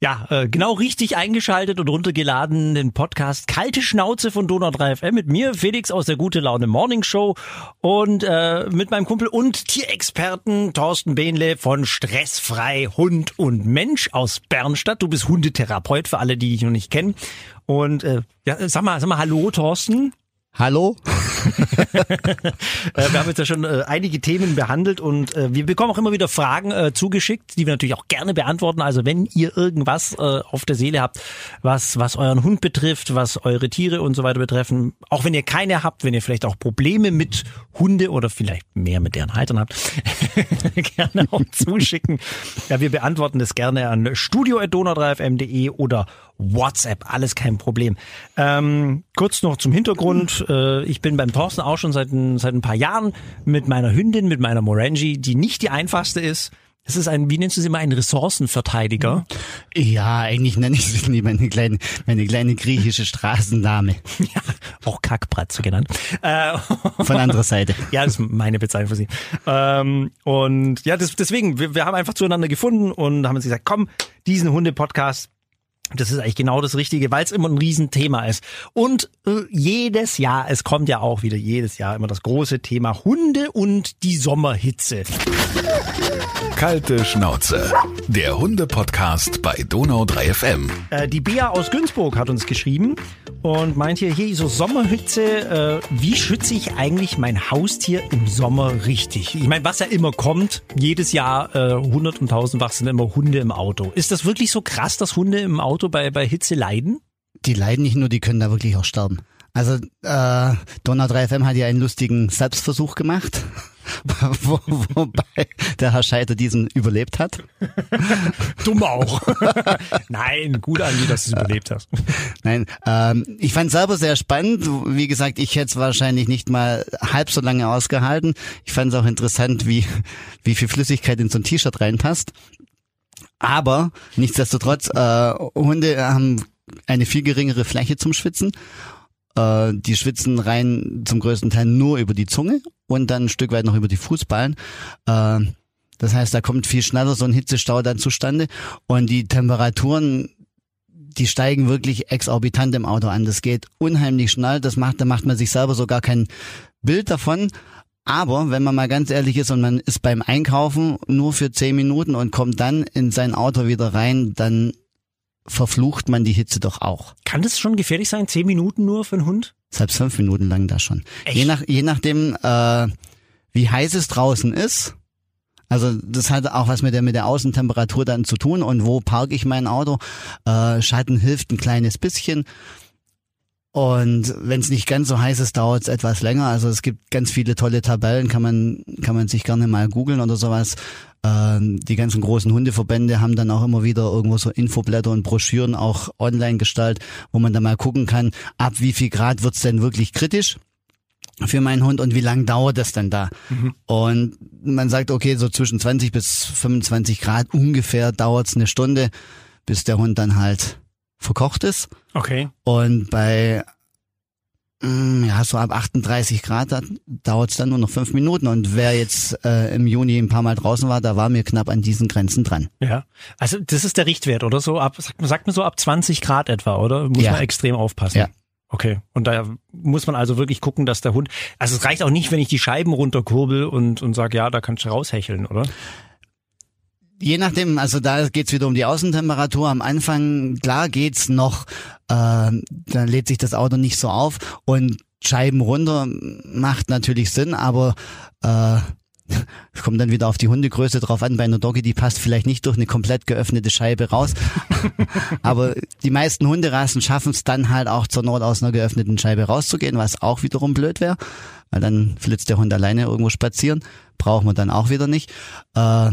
Ja, äh, genau richtig eingeschaltet und runtergeladen den Podcast Kalte Schnauze von Donau 3 FM mit mir, Felix aus der Gute Laune Morning Show und äh, mit meinem Kumpel und Tierexperten Thorsten Behnle von Stressfrei Hund und Mensch aus Bernstadt. Du bist Hundetherapeut für alle, die dich noch nicht kennen. Und äh, ja, sag mal, sag mal Hallo Thorsten. Hallo? Äh, wir haben jetzt ja schon äh, einige Themen behandelt und äh, wir bekommen auch immer wieder Fragen zugeschickt, die wir natürlich auch gerne beantworten. Also wenn ihr irgendwas auf der Seele habt, was, was euren Hund betrifft, was eure Tiere und so weiter betreffen, auch wenn ihr keine habt, wenn ihr vielleicht auch Probleme mit Hunde oder vielleicht mehr mit deren Haltern habt, gerne auch zuschicken. Ja, wir beantworten das gerne an studio.donau3fm.de oder WhatsApp, alles kein Problem. Ähm, kurz noch zum Hintergrund. Äh, ich bin beim Thorsten auch schon seit, ein- seit ein paar Jahren mit meiner Hündin, mit meiner Morangi, die nicht die einfachste ist. Es ist ein, wie nennst du sie immer, ein Ressourcenverteidiger. Ja, eigentlich nenne ich sie lieber meine kleine, meine kleine griechische Straßendame. Ja, auch Kackbratze genannt. Äh, Von anderer Seite. Ja, das ist meine Bezeichnung für sie. Ähm, und ja, das, deswegen, wir, wir haben einfach zueinander gefunden und haben uns gesagt, komm, diesen Hunde-Podcast, das ist eigentlich genau das Richtige, weil es immer ein Riesenthema ist. Und äh, jedes Jahr, es kommt ja auch wieder jedes Jahr immer das große Thema Hunde und die Sommerhitze. Kalte Schnauze. Der Hunde-Podcast bei Donau 3 FM. Äh, die Bea aus Günzburg hat uns geschrieben und meint hier, hier so Sommerhitze, äh, wie schütze ich eigentlich mein Haustier im Sommer richtig? Ich meine, was ja immer kommt, jedes Jahr äh, hundert und tausendfach sind immer Hunde im Auto. Ist das wirklich so krass, dass Hunde im Auto bei, bei Hitze leiden? Die leiden nicht nur, die können da wirklich auch sterben. Also äh, Donau 3 FM hat ja einen lustigen Selbstversuch gemacht, wo, wobei der Herr Scheiter diesen überlebt hat. Dumm auch. Nein, gut an dass du es überlebt hast. Nein, ähm, ich fand selber sehr spannend. Wie gesagt, ich hätte es wahrscheinlich nicht mal halb so lange ausgehalten. Ich fand es auch interessant, wie, wie viel Flüssigkeit in so ein T-Shirt reinpasst. Aber nichtsdestotrotz, äh, Hunde haben eine viel geringere Fläche zum Schwitzen. Äh, die schwitzen rein zum größten Teil nur über die Zunge und dann ein Stück weit noch über die Fußballen. Äh, das heißt, da kommt viel schneller so ein Hitzestau dann zustande und die Temperaturen die steigen wirklich exorbitant im Auto an. Das geht unheimlich schnell. Das macht, da macht man sich selber sogar kein Bild davon. Aber wenn man mal ganz ehrlich ist und man ist beim Einkaufen nur für zehn Minuten und kommt dann in sein Auto wieder rein, dann verflucht man die Hitze doch auch. Kann das schon gefährlich sein? Zehn Minuten nur für einen Hund? Selbst fünf Minuten lang da schon. Echt? Je, nach, je nachdem, äh, wie heiß es draußen ist. Also das hat auch was mit der mit der Außentemperatur dann zu tun und wo parke ich mein Auto. Äh, Schatten hilft ein kleines bisschen. Und wenn es nicht ganz so heiß ist, dauert es etwas länger. Also es gibt ganz viele tolle Tabellen, kann man kann man sich gerne mal googeln oder sowas. Ähm, die ganzen großen Hundeverbände haben dann auch immer wieder irgendwo so Infoblätter und Broschüren auch online gestaltet, wo man dann mal gucken kann, ab wie viel Grad wird's denn wirklich kritisch für meinen Hund und wie lang dauert das denn da? Und man sagt, okay, so zwischen 20 bis 25 Grad ungefähr dauert's eine Stunde, bis der Hund dann halt verkocht ist. Okay. Und bei ja, so ab 38 Grad da dauert's dann nur noch fünf Minuten. Und wer jetzt äh, im Juni ein paar Mal draußen war, da war mir knapp an diesen Grenzen dran. Ja. Also das ist der Richtwert, oder? So ab, sagt, sagt man so ab 20 Grad etwa, oder? Muss Ja. man extrem aufpassen. Ja. Okay. Und da muss man also wirklich gucken, dass der Hund. Also es reicht auch nicht, wenn ich die Scheiben runterkurbel und, und sag, ja, da kannst du raushecheln, oder? Je nachdem, also da geht's wieder um die Außentemperatur. Am Anfang, klar geht's noch, äh, da lädt sich das Auto nicht so auf und Scheiben runter macht natürlich Sinn, aber äh, es kommt dann wieder auf die Hundegröße drauf an. Bei einer Doggy, die passt vielleicht nicht durch eine komplett geöffnete Scheibe raus. aber die meisten Hunderassen schaffen es dann halt auch zur Not aus einer geöffneten Scheibe rauszugehen, was auch wiederum blöd wäre, weil dann flitzt der Hund alleine irgendwo spazieren. Brauchen wir dann auch wieder nicht. Äh,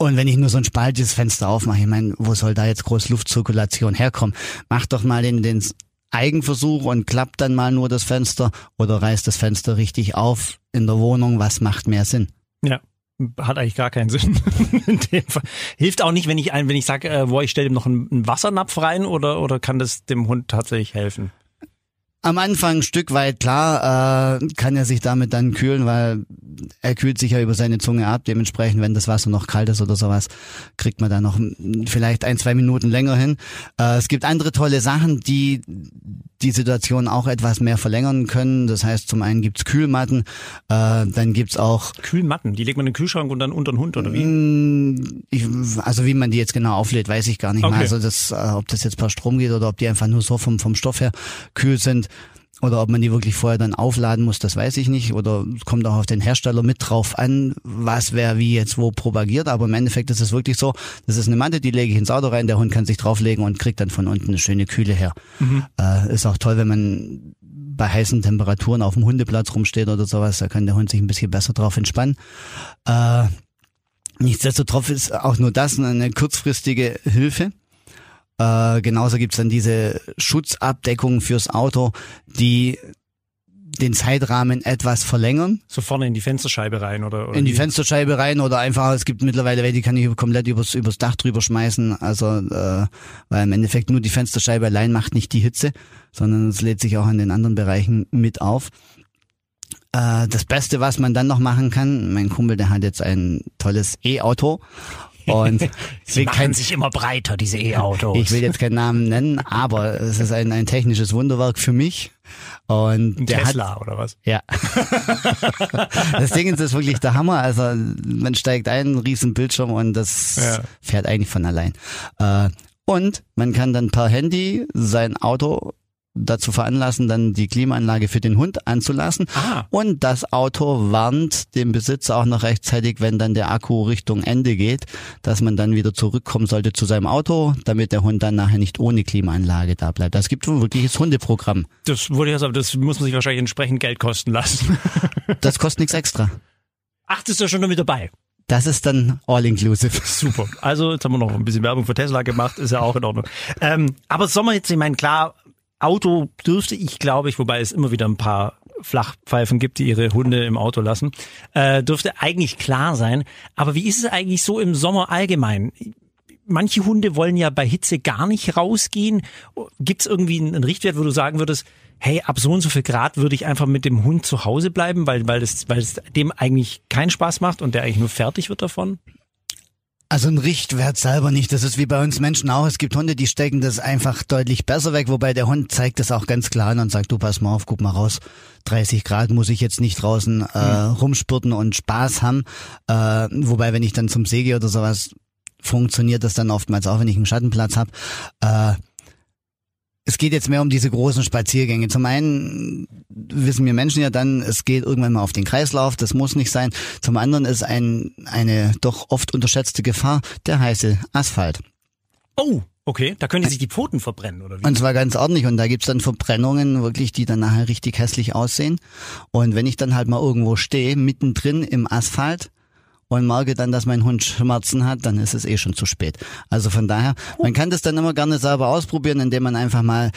und wenn ich nur so ein spaltiges Fenster aufmache, ich meine, wo soll da jetzt groß Luftzirkulation herkommen? Mach doch mal den, den Eigenversuch und klappt dann mal nur das Fenster oder reißt das Fenster richtig auf in der Wohnung. Was macht mehr Sinn? Ja. Hat eigentlich gar keinen Sinn. Hilft auch nicht, wenn ich ein, wenn ich sage, äh, wo ich stelle ihm noch einen, einen Wassernapf rein oder oder kann das dem Hund tatsächlich helfen? Am Anfang ein Stück weit klar, äh, kann er sich damit dann kühlen, weil er kühlt sich ja über seine Zunge ab. Dementsprechend, wenn das Wasser noch kalt ist oder sowas, kriegt man da noch vielleicht ein, zwei Minuten länger hin. Äh, es gibt andere tolle Sachen, die die Situation auch etwas mehr verlängern können. Das heißt, zum einen gibt's Kühlmatten, äh, dann gibt's auch Kühlmatten, die legt man in den Kühlschrank und dann unter den Hund oder wie? Mm, Ich, also wie man die jetzt genau auflädt, weiß ich gar nicht Okay. mal. Also das, äh, ob das jetzt per Strom geht oder ob die einfach nur so vom, vom Stoff her kühl sind. Oder ob man die wirklich vorher dann aufladen muss, das weiß ich nicht. Oder es kommt auch auf den Hersteller mit drauf an, was wer wie jetzt wo propagiert. Aber im Endeffekt ist es wirklich so, das ist eine Matte, die lege ich ins Auto rein, der Hund kann sich drauflegen und kriegt dann von unten eine schöne Kühle her. Äh, ist auch toll, wenn man bei heißen Temperaturen auf dem Hundeplatz rumsteht oder sowas, da kann der Hund sich ein bisschen besser drauf entspannen. Äh, Nichtsdestotrotz ist auch nur das eine kurzfristige Hilfe. Äh, genauso gibt's dann diese Schutzabdeckung fürs Auto, die den Zeitrahmen etwas verlängern. So vorne in die Fensterscheibe rein oder, oder In die wie? Fensterscheibe rein oder einfach, es gibt mittlerweile welche, die kann ich komplett übers, übers Dach drüber schmeißen. Also, äh, weil im Endeffekt nur die Fensterscheibe allein macht nicht die Hitze, sondern es lädt sich auch an den anderen Bereichen mit auf. Äh, das Beste, was man dann noch machen kann, mein Kumpel, der hat jetzt ein tolles E-Auto und Sie machen sich immer breiter, diese E-Autos. ich will jetzt keinen Namen nennen, aber es ist ein, ein technisches Wunderwerk für mich. Und Ein der hat Tesla oder was? ja. das Ding ist wirklich der Hammer. Also man steigt ein, riesen Bildschirm und das Ja. fährt eigentlich von allein. Äh, und man kann dann per Handy sein Auto dazu veranlassen, dann die Klimaanlage für den Hund anzulassen. Ah. Und das Auto warnt den Besitzer auch noch rechtzeitig, wenn dann der Akku Richtung Ende geht, dass man dann wieder zurückkommen sollte zu seinem Auto, damit der Hund dann nachher nicht ohne Klimaanlage da bleibt. Das gibt ein wirkliches Hundeprogramm. Das wurde ja sagen, das muss man sich wahrscheinlich entsprechend Geld kosten lassen. Das kostet nichts extra. Ach, das ist ja schon damit dabei. Das ist dann all-inclusive. Super. Also, jetzt haben wir noch ein bisschen Werbung für Tesla gemacht, ist ja auch in Ordnung. Ähm, aber soll man jetzt, ich meine, klar, Auto dürfte ich, glaube ich, wobei es immer wieder ein paar Flachpfeifen gibt, die ihre Hunde im Auto lassen, äh, dürfte eigentlich klar sein. Aber wie ist es eigentlich so im Sommer allgemein? Manche Hunde wollen ja bei Hitze gar nicht rausgehen. Gibt es irgendwie einen Richtwert, wo du sagen würdest, hey, ab so und so viel Grad würde ich einfach mit dem Hund zu Hause bleiben, weil, weil, es, weil es dem eigentlich keinen Spaß macht und der eigentlich nur fertig wird davon? Also ein Richtwert selber nicht. Das ist wie bei uns Menschen auch. Es gibt Hunde, die stecken das einfach deutlich besser weg, wobei der Hund zeigt das auch ganz klar an und sagt, du pass mal auf, guck mal raus. 30 Grad muss ich jetzt nicht draußen äh, rumspurten und Spaß haben. Äh, wobei, wenn ich dann zum See gehe oder sowas, funktioniert das dann oftmals auch, wenn ich einen Schattenplatz habe. Äh, es geht jetzt mehr um diese großen Spaziergänge. Zum einen wissen wir Menschen ja dann, es geht irgendwann mal auf den Kreislauf, das muss nicht sein. Zum anderen ist ein, eine doch oft unterschätzte Gefahr der heiße Asphalt. Oh, okay. Da können die sich die Pfoten verbrennen, oder wie? Und zwar ganz ordentlich. Und da gibt's dann Verbrennungen wirklich, die dann nachher richtig hässlich aussehen. Und wenn ich dann halt mal irgendwo stehe, mittendrin im Asphalt, und merke dann, dass mein Hund Schmerzen hat, dann ist es eh schon zu spät. Also von daher, man kann das dann immer gerne selber ausprobieren, indem man einfach mal,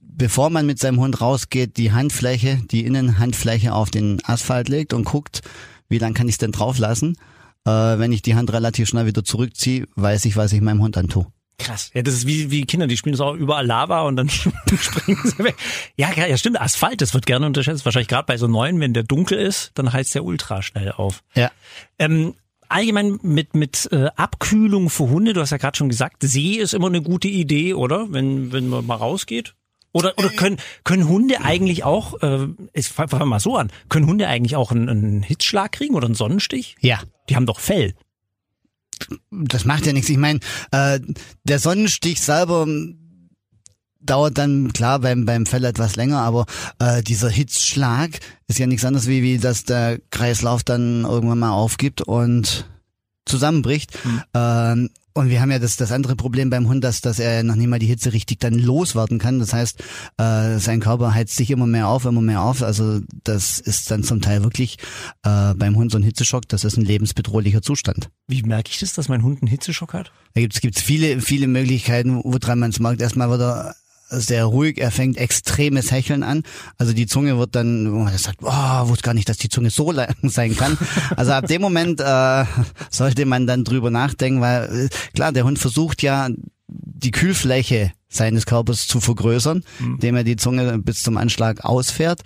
bevor man mit seinem Hund rausgeht, die Handfläche, die Innenhandfläche auf den Asphalt legt und guckt, wie lang kann ich es denn drauf lassen. Äh, wenn ich die Hand relativ schnell wieder zurückziehe, weiß ich, was ich meinem Hund antue. Krass. Ja, das ist wie, wie Kinder, die spielen so auch überall Lava und dann springen sie weg. Ja, ja, ja, stimmt. Asphalt, das wird gerne unterschätzt. Wahrscheinlich gerade bei so neuen, wenn der dunkel ist, dann heizt der ultra schnell auf. Ja. Ähm, allgemein mit, mit äh, Abkühlung für Hunde, du hast ja gerade schon gesagt, See ist immer eine gute Idee, oder? Wenn, wenn man mal rausgeht. Oder, oder können, können Hunde eigentlich auch, äh, ich fange fang mal so an, können Hunde eigentlich auch einen, einen Hitzschlag kriegen oder einen Sonnenstich? Ja. Die haben doch Fell. Das macht ja nichts. Ich meine, äh, der Sonnenstich selber dauert dann klar beim beim Fell etwas länger, aber äh, dieser Hitzschlag ist ja nichts anderes wie wie dass der Kreislauf dann irgendwann mal aufgibt und zusammenbricht. Ähm, und wir haben ja das, das andere Problem beim Hund, dass, dass er noch nicht mal die Hitze richtig dann loswerden kann. Das heißt, äh, sein Körper heizt sich immer mehr auf, immer mehr auf. Also das ist dann zum Teil wirklich äh, beim Hund so ein Hitzeschock. Das ist ein lebensbedrohlicher Zustand. Wie merke ich das, dass mein Hund einen Hitzeschock hat? Da gibt's gibt's viele, viele Möglichkeiten, woran man es merkt. Erstmal wird er sehr ruhig, er fängt extremes Hecheln an. Also die Zunge wird dann, man sagt, oh, wusste gar nicht, dass die Zunge so lang sein kann. Also ab dem Moment äh, sollte man dann drüber nachdenken, weil äh, klar, der Hund versucht ja die Kühlfläche seines Körpers zu vergrößern, Mhm. indem er die Zunge bis zum Anschlag ausfährt.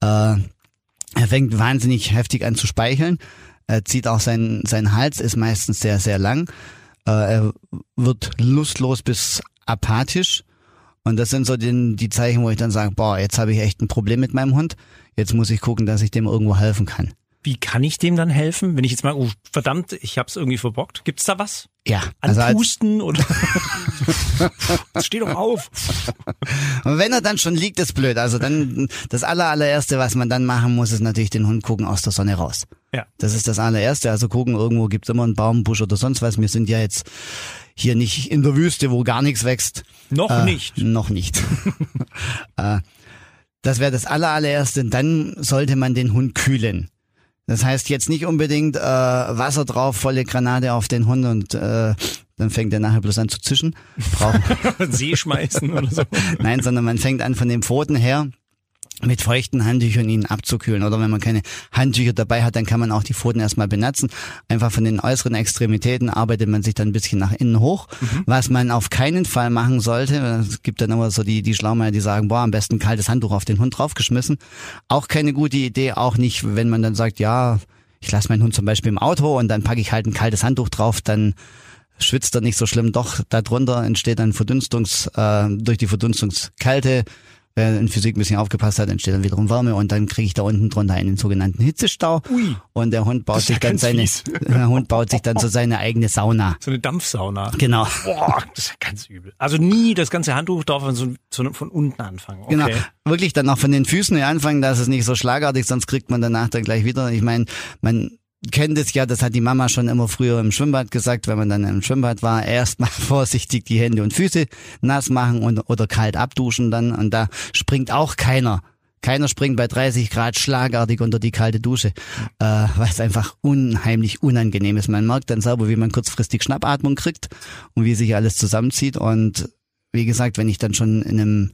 Äh, er fängt wahnsinnig heftig an zu speicheln. Er zieht auch seinen, sein Hals, ist meistens sehr, sehr lang. Äh, er wird lustlos bis apathisch. Und das sind so die, die Zeichen, wo ich dann sage, boah, jetzt habe ich echt ein Problem mit meinem Hund. Jetzt muss ich gucken, dass ich dem irgendwo helfen kann. Wie kann ich dem dann helfen, wenn ich jetzt mal, oh, verdammt, ich hab's irgendwie verbockt? Gibt's da was? Ja, also als, Anpusten oder? Steh doch auf. und wenn er dann schon liegt, ist blöd. Also dann das aller, allererste, was man dann machen muss, ist natürlich den Hund gucken aus der Sonne raus. Ja. Das ist das allererste. Also gucken, irgendwo gibt's immer einen Baum, Busch oder sonst was. Wir sind ja jetzt hier nicht in der Wüste, wo gar nichts wächst. Noch Äh, nicht. Noch nicht. äh, das wäre das aller, allererste. Dann sollte man den Hund kühlen. Das heißt jetzt nicht unbedingt äh, Wasser drauf, volle Granate auf den Hund und äh, dann fängt er nachher bloß an zu zischen. Brauchen, See schmeißen oder so. Nein, sondern man fängt an von den Pfoten her mit feuchten Handtüchern ihn abzukühlen. Oder wenn man keine Handtücher dabei hat, dann kann man auch die Pfoten erstmal benetzen. Einfach von den äußeren Extremitäten arbeitet man sich dann ein bisschen nach innen hoch. Was man auf keinen Fall machen sollte, es gibt dann immer so die, die Schlaumeier, die sagen, boah, am besten kaltes Handtuch auf den Hund draufgeschmissen. Auch keine gute Idee, auch nicht, wenn man dann sagt, ja, ich lasse meinen Hund zum Beispiel im Auto und dann packe ich halt ein kaltes Handtuch drauf, dann schwitzt er nicht so schlimm. Doch, darunter entsteht dann Verdunstungs, äh, durch die Verdunstungskälte, wer in Physik ein bisschen aufgepasst hat, entsteht dann wiederum Wärme und dann kriege ich da unten drunter einen sogenannten Hitzestau. Ui. Und der Hund baut ist ja sich dann seine, fies. der Hund baut sich dann so seine eigene Sauna. So eine Dampfsauna. Genau. Boah, das ist ja ganz übel. Also nie das ganze Handtuch drauf und so, so von unten anfangen. Okay. Genau. Wirklich dann auch von den Füßen anfangen, da ist es nicht so schlagartig, sonst kriegt man danach dann gleich wieder. Ich meine, man kennt es ja, das hat die Mama schon immer früher im Schwimmbad gesagt, wenn man dann im Schwimmbad war, erstmal vorsichtig die Hände und Füße nass machen und, oder kalt abduschen dann und da springt auch keiner. Keiner springt bei 30 Grad schlagartig unter die kalte Dusche, äh, weil es einfach unheimlich unangenehm ist. Man merkt dann selber, wie man kurzfristig Schnappatmung kriegt und wie sich alles zusammenzieht. Und wie gesagt, wenn ich dann schon in einem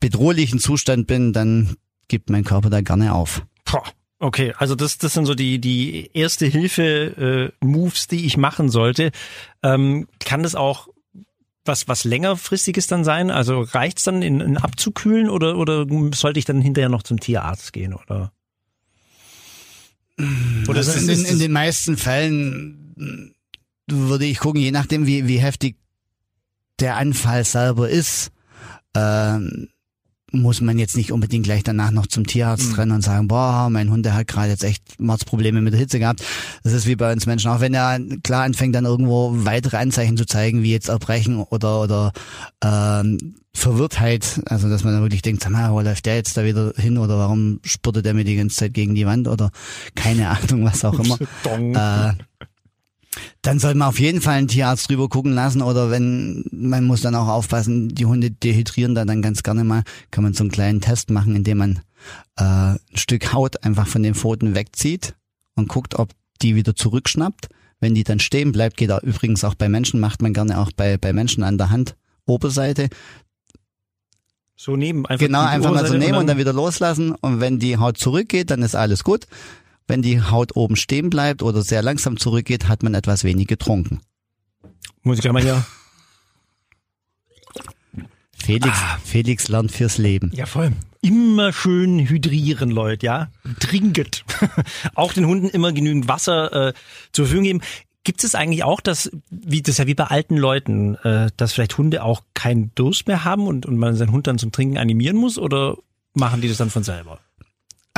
bedrohlichen Zustand bin, dann gibt mein Körper da gerne auf. Boah. Okay, also das, das sind so die, die erste Hilfe äh, Moves, die ich machen sollte. Ähm, kann das auch was, was längerfristiges dann sein? Also reicht's dann in, in abzukühlen oder, oder sollte ich dann hinterher noch zum Tierarzt gehen oder? Oder also ist in, ist in das- den meisten Fällen mh, würde ich gucken, je nachdem, wie, wie heftig der Anfall selber ist, ähm, muss man jetzt nicht unbedingt gleich danach noch zum Tierarzt Mhm. rennen und sagen, boah, mein Hund, der hat gerade jetzt echt Mordsprobleme mit der Hitze gehabt. Das ist wie bei uns Menschen. Auch wenn er klar anfängt, dann irgendwo weitere Anzeichen zu zeigen, wie jetzt Erbrechen oder oder ähm, Verwirrtheit, also dass man dann wirklich denkt, sag mal, wo läuft der jetzt da wieder hin oder warum spurtet der mir die ganze Zeit gegen die Wand oder keine Ahnung, was auch immer. Äh, dann soll man auf jeden Fall einen Tierarzt drüber gucken lassen oder wenn, man muss dann auch aufpassen, die Hunde dehydrieren da dann ganz gerne mal, kann man so einen kleinen Test machen, indem man äh, ein Stück Haut einfach von den Pfoten wegzieht und guckt, ob die wieder zurückschnappt. Wenn die dann stehen bleibt, geht er übrigens auch bei Menschen, macht man gerne auch bei, bei Menschen an der Hand, Oberseite. so nehmen, einfach Genau, einfach mal so nehmen und dann wieder loslassen. Und wenn die Haut zurückgeht, dann ist alles gut. Wenn die Haut oben stehen bleibt oder sehr langsam zurückgeht, hat man etwas wenig getrunken. muss ich gleich mal hier. Felix, Ah. Felix lernt fürs Leben. Ja, voll. Immer schön hydrieren, Leute, ja. Trinket. auch den Hunden immer genügend Wasser äh, zur Verfügung geben. Gibt es eigentlich auch, dass, wie das ist ja wie bei alten Leuten, äh, dass vielleicht Hunde auch keinen Durst mehr haben und, und man seinen Hund dann zum Trinken animieren muss oder machen die das dann von selber?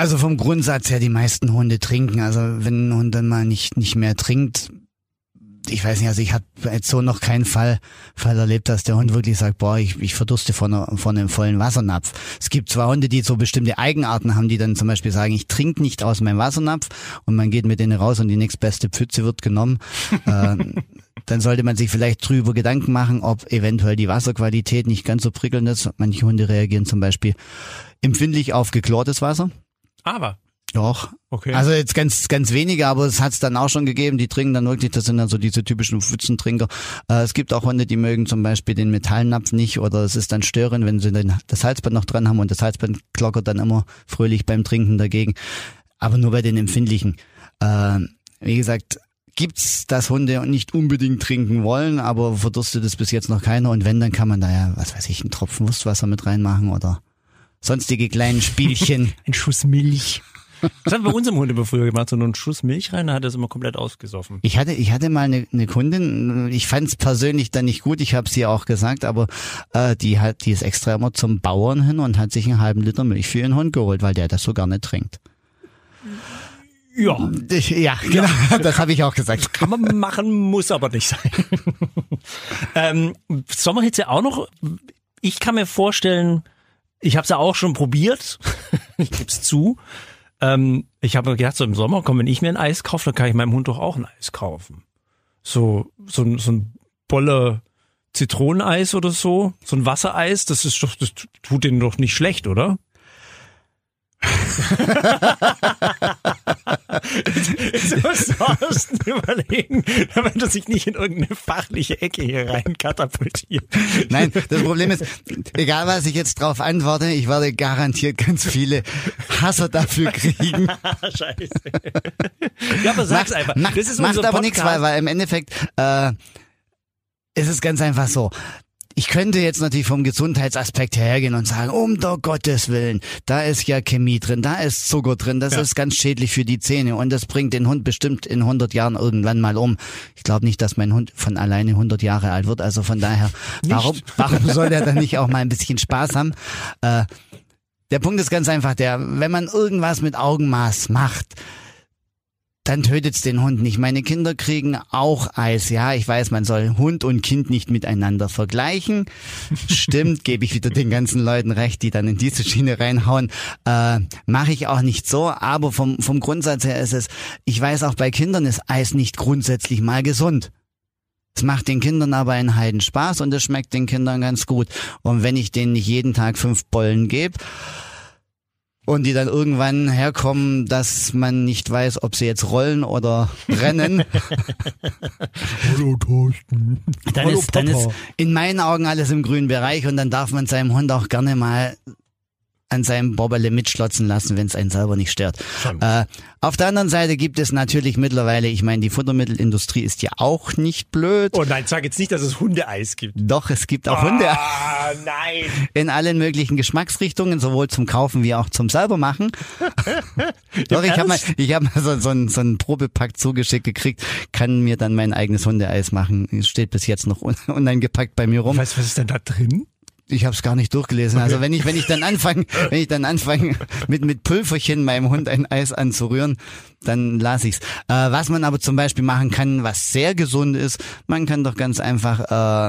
Also vom Grundsatz her, die meisten Hunde trinken. Also wenn ein Hund dann mal nicht, nicht mehr trinkt, ich weiß nicht, also ich habe jetzt so noch keinen Fall, Fall erlebt, dass der Hund wirklich sagt, boah, ich, ich verdurste von, einer, von einem vollen Wassernapf. Es gibt zwar Hunde, die so bestimmte Eigenarten haben, die dann zum Beispiel sagen, ich trinke nicht aus meinem Wassernapf und man geht mit denen raus und die nächstbeste Pfütze wird genommen. ähm, dann sollte man sich vielleicht drüber Gedanken machen, ob eventuell die Wasserqualität nicht ganz so prickelnd ist. Manche Hunde reagieren zum Beispiel empfindlich auf geklortes Wasser. Aber. Doch. Okay. Also jetzt ganz, ganz wenige, aber es hat es dann auch schon gegeben, die trinken dann wirklich, das sind dann so diese typischen Pfützentrinker. Äh, es gibt auch Hunde, die mögen zum Beispiel den Metallnapf nicht oder es ist dann störend, wenn sie den, das Halsband noch dran haben und das Halsband klockert dann immer fröhlich beim Trinken dagegen. Aber nur bei den Empfindlichen. Äh, wie gesagt, gibt's, dass Hunde nicht unbedingt trinken wollen, aber verdurstet es bis jetzt noch keiner. Und wenn, dann kann man da ja, was weiß ich, einen Tropfen Wurstwasser mit reinmachen oder sonstige kleinen Spielchen. Ein Schuss Milch. Das haben wir unserem Hund immer früher gemacht, so einen Schuss Milch rein, da hat er es immer komplett ausgesoffen. Ich hatte, ich hatte mal eine, eine Kundin, ich fand es persönlich dann nicht gut, ich habe es ihr auch gesagt, aber äh, die hat, die ist extra immer zum Bauern hin und hat sich einen halben Liter Milch für ihren Hund geholt, weil der das so gar nicht trinkt. Ja. Ja, genau, das habe ich auch gesagt. Kann man machen, muss aber nicht sein. ähm, Sommerhitze auch noch. Ich kann mir vorstellen, ich habe es ja auch schon probiert. ich gebe es zu. Ähm, ich habe mir gedacht, so im Sommer, komm, wenn ich mir ein Eis kaufe, dann kann ich meinem Hund doch auch ein Eis kaufen. So, so, ein- so ein Bolle Zitroneneis oder so, so ein Wassereis, das ist doch, das tut denen doch nicht schlecht, oder? Jetzt musst du Thorsten überlegen, damit er sich nicht in irgendeine fachliche Ecke hier rein katapultiert. Nein, das Problem ist, egal was ich jetzt drauf antworte, ich werde garantiert ganz viele Hasser dafür kriegen. Scheiße. Ja, aber sag's einfach. Macht, das ist macht aber nichts, weil, weil im Endeffekt äh, ist es ganz einfach so. Ich könnte jetzt natürlich vom Gesundheitsaspekt hergehen und sagen, um der Gottes Willen, da ist ja Chemie drin, da ist Zucker drin, das Ja. ist ganz schädlich für die Zähne und das bringt den Hund bestimmt in 100 Jahren irgendwann mal um. Ich glaube nicht, dass mein Hund von alleine 100 Jahre alt wird, also von daher, warum, warum soll der dann nicht auch mal ein bisschen Spaß haben? Äh, der Punkt ist ganz einfach der, wenn man irgendwas mit Augenmaß macht, dann tötet's den Hund nicht. Meine Kinder kriegen auch Eis. Ja, ich weiß, man soll Hund und Kind nicht miteinander vergleichen. Stimmt, gebe ich wieder den ganzen Leuten recht, die dann in diese Schiene reinhauen. Äh, Mache ich auch nicht so, aber vom, vom Grundsatz her ist es, ich weiß auch bei Kindern ist Eis nicht grundsätzlich mal gesund. Es macht den Kindern aber einen Heiden Spaß und es schmeckt den Kindern ganz gut. Und wenn ich denen nicht jeden Tag fünf Bollen gebe, und die dann irgendwann herkommen, dass man nicht weiß, ob sie jetzt rollen oder rennen, Hallo Thorsten. dann Hallo, ist, dann Papa. ist in meinen Augen alles im grünen Bereich und dann darf man seinem Hund auch gerne mal an seinem Bobberle mitschlotzen lassen, wenn es einen selber nicht stört. Äh, auf der anderen Seite gibt es natürlich mittlerweile, ich meine, die Futtermittelindustrie ist ja auch nicht blöd. Oh nein, sag jetzt nicht, dass es Hundeeis gibt. Doch, es gibt auch Hunde Ah, nein. in allen möglichen Geschmacksrichtungen, sowohl zum Kaufen wie auch zum selber machen. Doch, ich habe mal, ich hab mal so, so, ein, so einen Probepack zugeschickt gekriegt, kann mir dann mein eigenes Hundeeis machen. Steht bis jetzt noch un uneingepackt bei mir rum. Weißt du, was ist denn da drin? Ich habe es gar nicht durchgelesen. Also wenn ich wenn ich dann anfange, wenn ich dann anfange mit mit Pulverchen meinem Hund ein Eis anzurühren, dann lasse ich's. Äh, was man aber zum Beispiel machen kann, was sehr gesund ist, man kann doch ganz einfach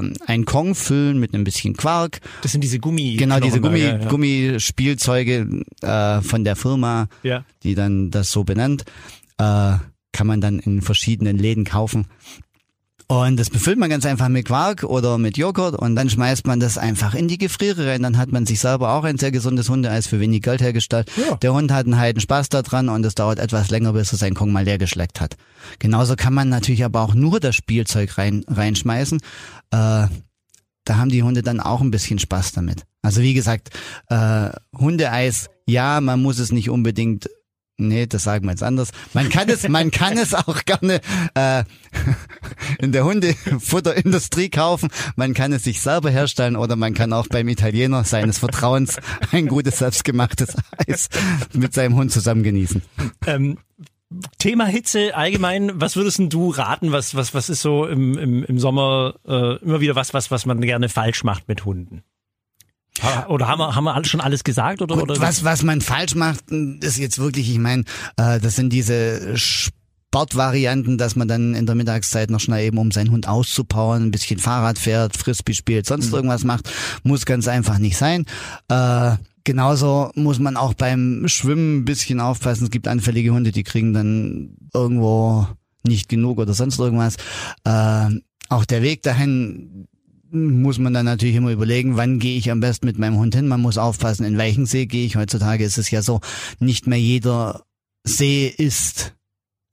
äh, ein Kong füllen mit ein bisschen Quark. Das sind diese Gummi. Genau, diese Gummi, ja, ja. Gummispielzeuge äh, von der Firma, Ja. die dann das so benennt, äh, kann man dann in verschiedenen Läden kaufen. Und das befüllt man ganz einfach mit Quark oder mit Joghurt und dann schmeißt man das einfach in die Gefriere rein. Dann hat man sich selber auch ein sehr gesundes Hundeeis für wenig Geld hergestellt. Ja. Der Hund hat einen Heiden Spaß daran und es dauert etwas länger, bis er seinen Kong mal leer geschleckt hat. Genauso kann man natürlich aber auch nur das Spielzeug rein, reinschmeißen. Äh, da haben die Hunde dann auch ein bisschen Spaß damit. Also wie gesagt, äh, Hundeeis, ja, man muss es nicht unbedingt Nee, das sagen wir jetzt anders. Man kann es, man kann es auch gerne äh, in der Hundefutterindustrie kaufen. Man kann es sich selber herstellen oder man kann auch beim Italiener seines Vertrauens ein gutes selbstgemachtes Eis mit seinem Hund zusammen genießen. Ähm, Thema Hitze allgemein, was würdest denn du raten? Was, was, was ist so im, im, im Sommer äh, immer wieder was, was, was man gerne falsch macht mit Hunden? Oder haben wir, haben wir alles schon alles gesagt? Oder, Gut, oder was, was man falsch macht, ist jetzt wirklich, ich meine, äh, das sind diese Sportvarianten, dass man dann in der Mittagszeit noch schnell eben, um seinen Hund auszupowern, ein bisschen Fahrrad fährt, Frisbee spielt, sonst Mhm. irgendwas macht, muss ganz einfach nicht sein. Äh, genauso muss man auch beim Schwimmen ein bisschen aufpassen. Es gibt anfällige Hunde, die kriegen dann irgendwo nicht genug oder sonst irgendwas. Äh, auch der Weg dahin muss man dann natürlich immer überlegen, wann gehe ich am besten mit meinem Hund hin. Man muss aufpassen, in welchen See gehe ich. Heutzutage ist es ja so, nicht mehr jeder See ist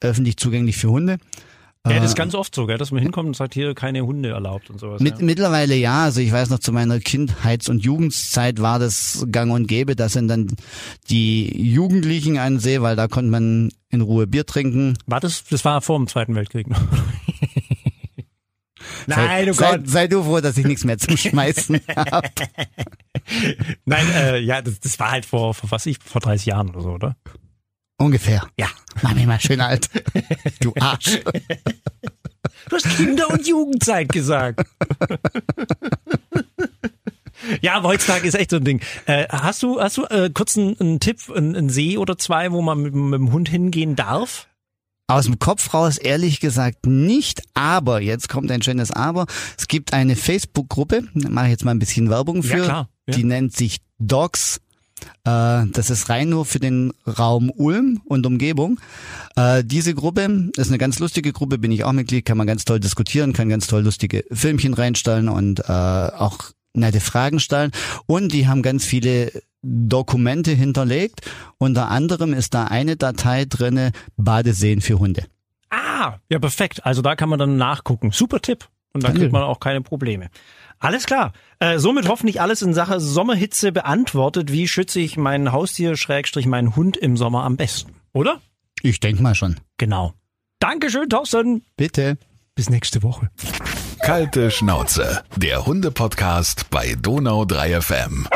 öffentlich zugänglich für Hunde. Ja, das ist Äh, ganz oft so, gell, dass man hinkommt und sagt, hier keine Hunde erlaubt und sowas. Mit, ja. Mittlerweile ja, also ich weiß noch, zu meiner Kindheits- und Jugendzeit war das gang und gäbe. Das sind dann die Jugendlichen an See, weil da konnte man in Ruhe Bier trinken. War das, das war vor dem Zweiten Weltkrieg noch. Nein, sei, oh sei, Gott. sei du froh, dass ich nichts mehr zum Schmeißen habe. Nein, äh, ja, das, das war halt vor, vor was ich, vor 30 Jahren oder so, oder? Ungefähr. Ja. Mach mich mal schön alt. Du Arsch. Du hast Kinder- und Jugendzeit gesagt. Ja, aber heutzutage ist echt so ein Ding. Äh, hast du, hast du äh, kurz einen, einen Tipp, einen, einen See oder zwei, wo man mit, mit dem Hund hingehen darf? Aus dem Kopf raus ehrlich gesagt nicht, aber jetzt kommt ein schönes Aber. Es gibt eine Facebook-Gruppe, da mache ich jetzt mal ein bisschen Werbung für. Ja, klar, ja. Die nennt sich Dogs. Äh, das ist rein nur für den Raum Ulm und Umgebung. Äh, diese Gruppe ist eine ganz lustige Gruppe, bin ich auch Mitglied, kann man ganz toll diskutieren, kann ganz toll lustige Filmchen reinstellen und äh, auch nette Fragen stellen. Und die haben ganz viele Dokumente hinterlegt. Unter anderem ist da eine Datei drinne Badeseen für Hunde. Ah, ja, perfekt. Also da kann man dann nachgucken. Super Tipp. Und dann kriegt man auch keine Probleme. Alles klar. Äh, somit hoffentlich alles in Sache Sommerhitze beantwortet. Wie schütze ich mein Haustier, Schrägstrich, meinen Hund im Sommer am besten? Oder? Ich denk mal schon. Genau. Dankeschön, Thorsten. Bitte. Bis nächste Woche. Kalte Schnauze, der Hunde-Podcast bei Donau 3 FM.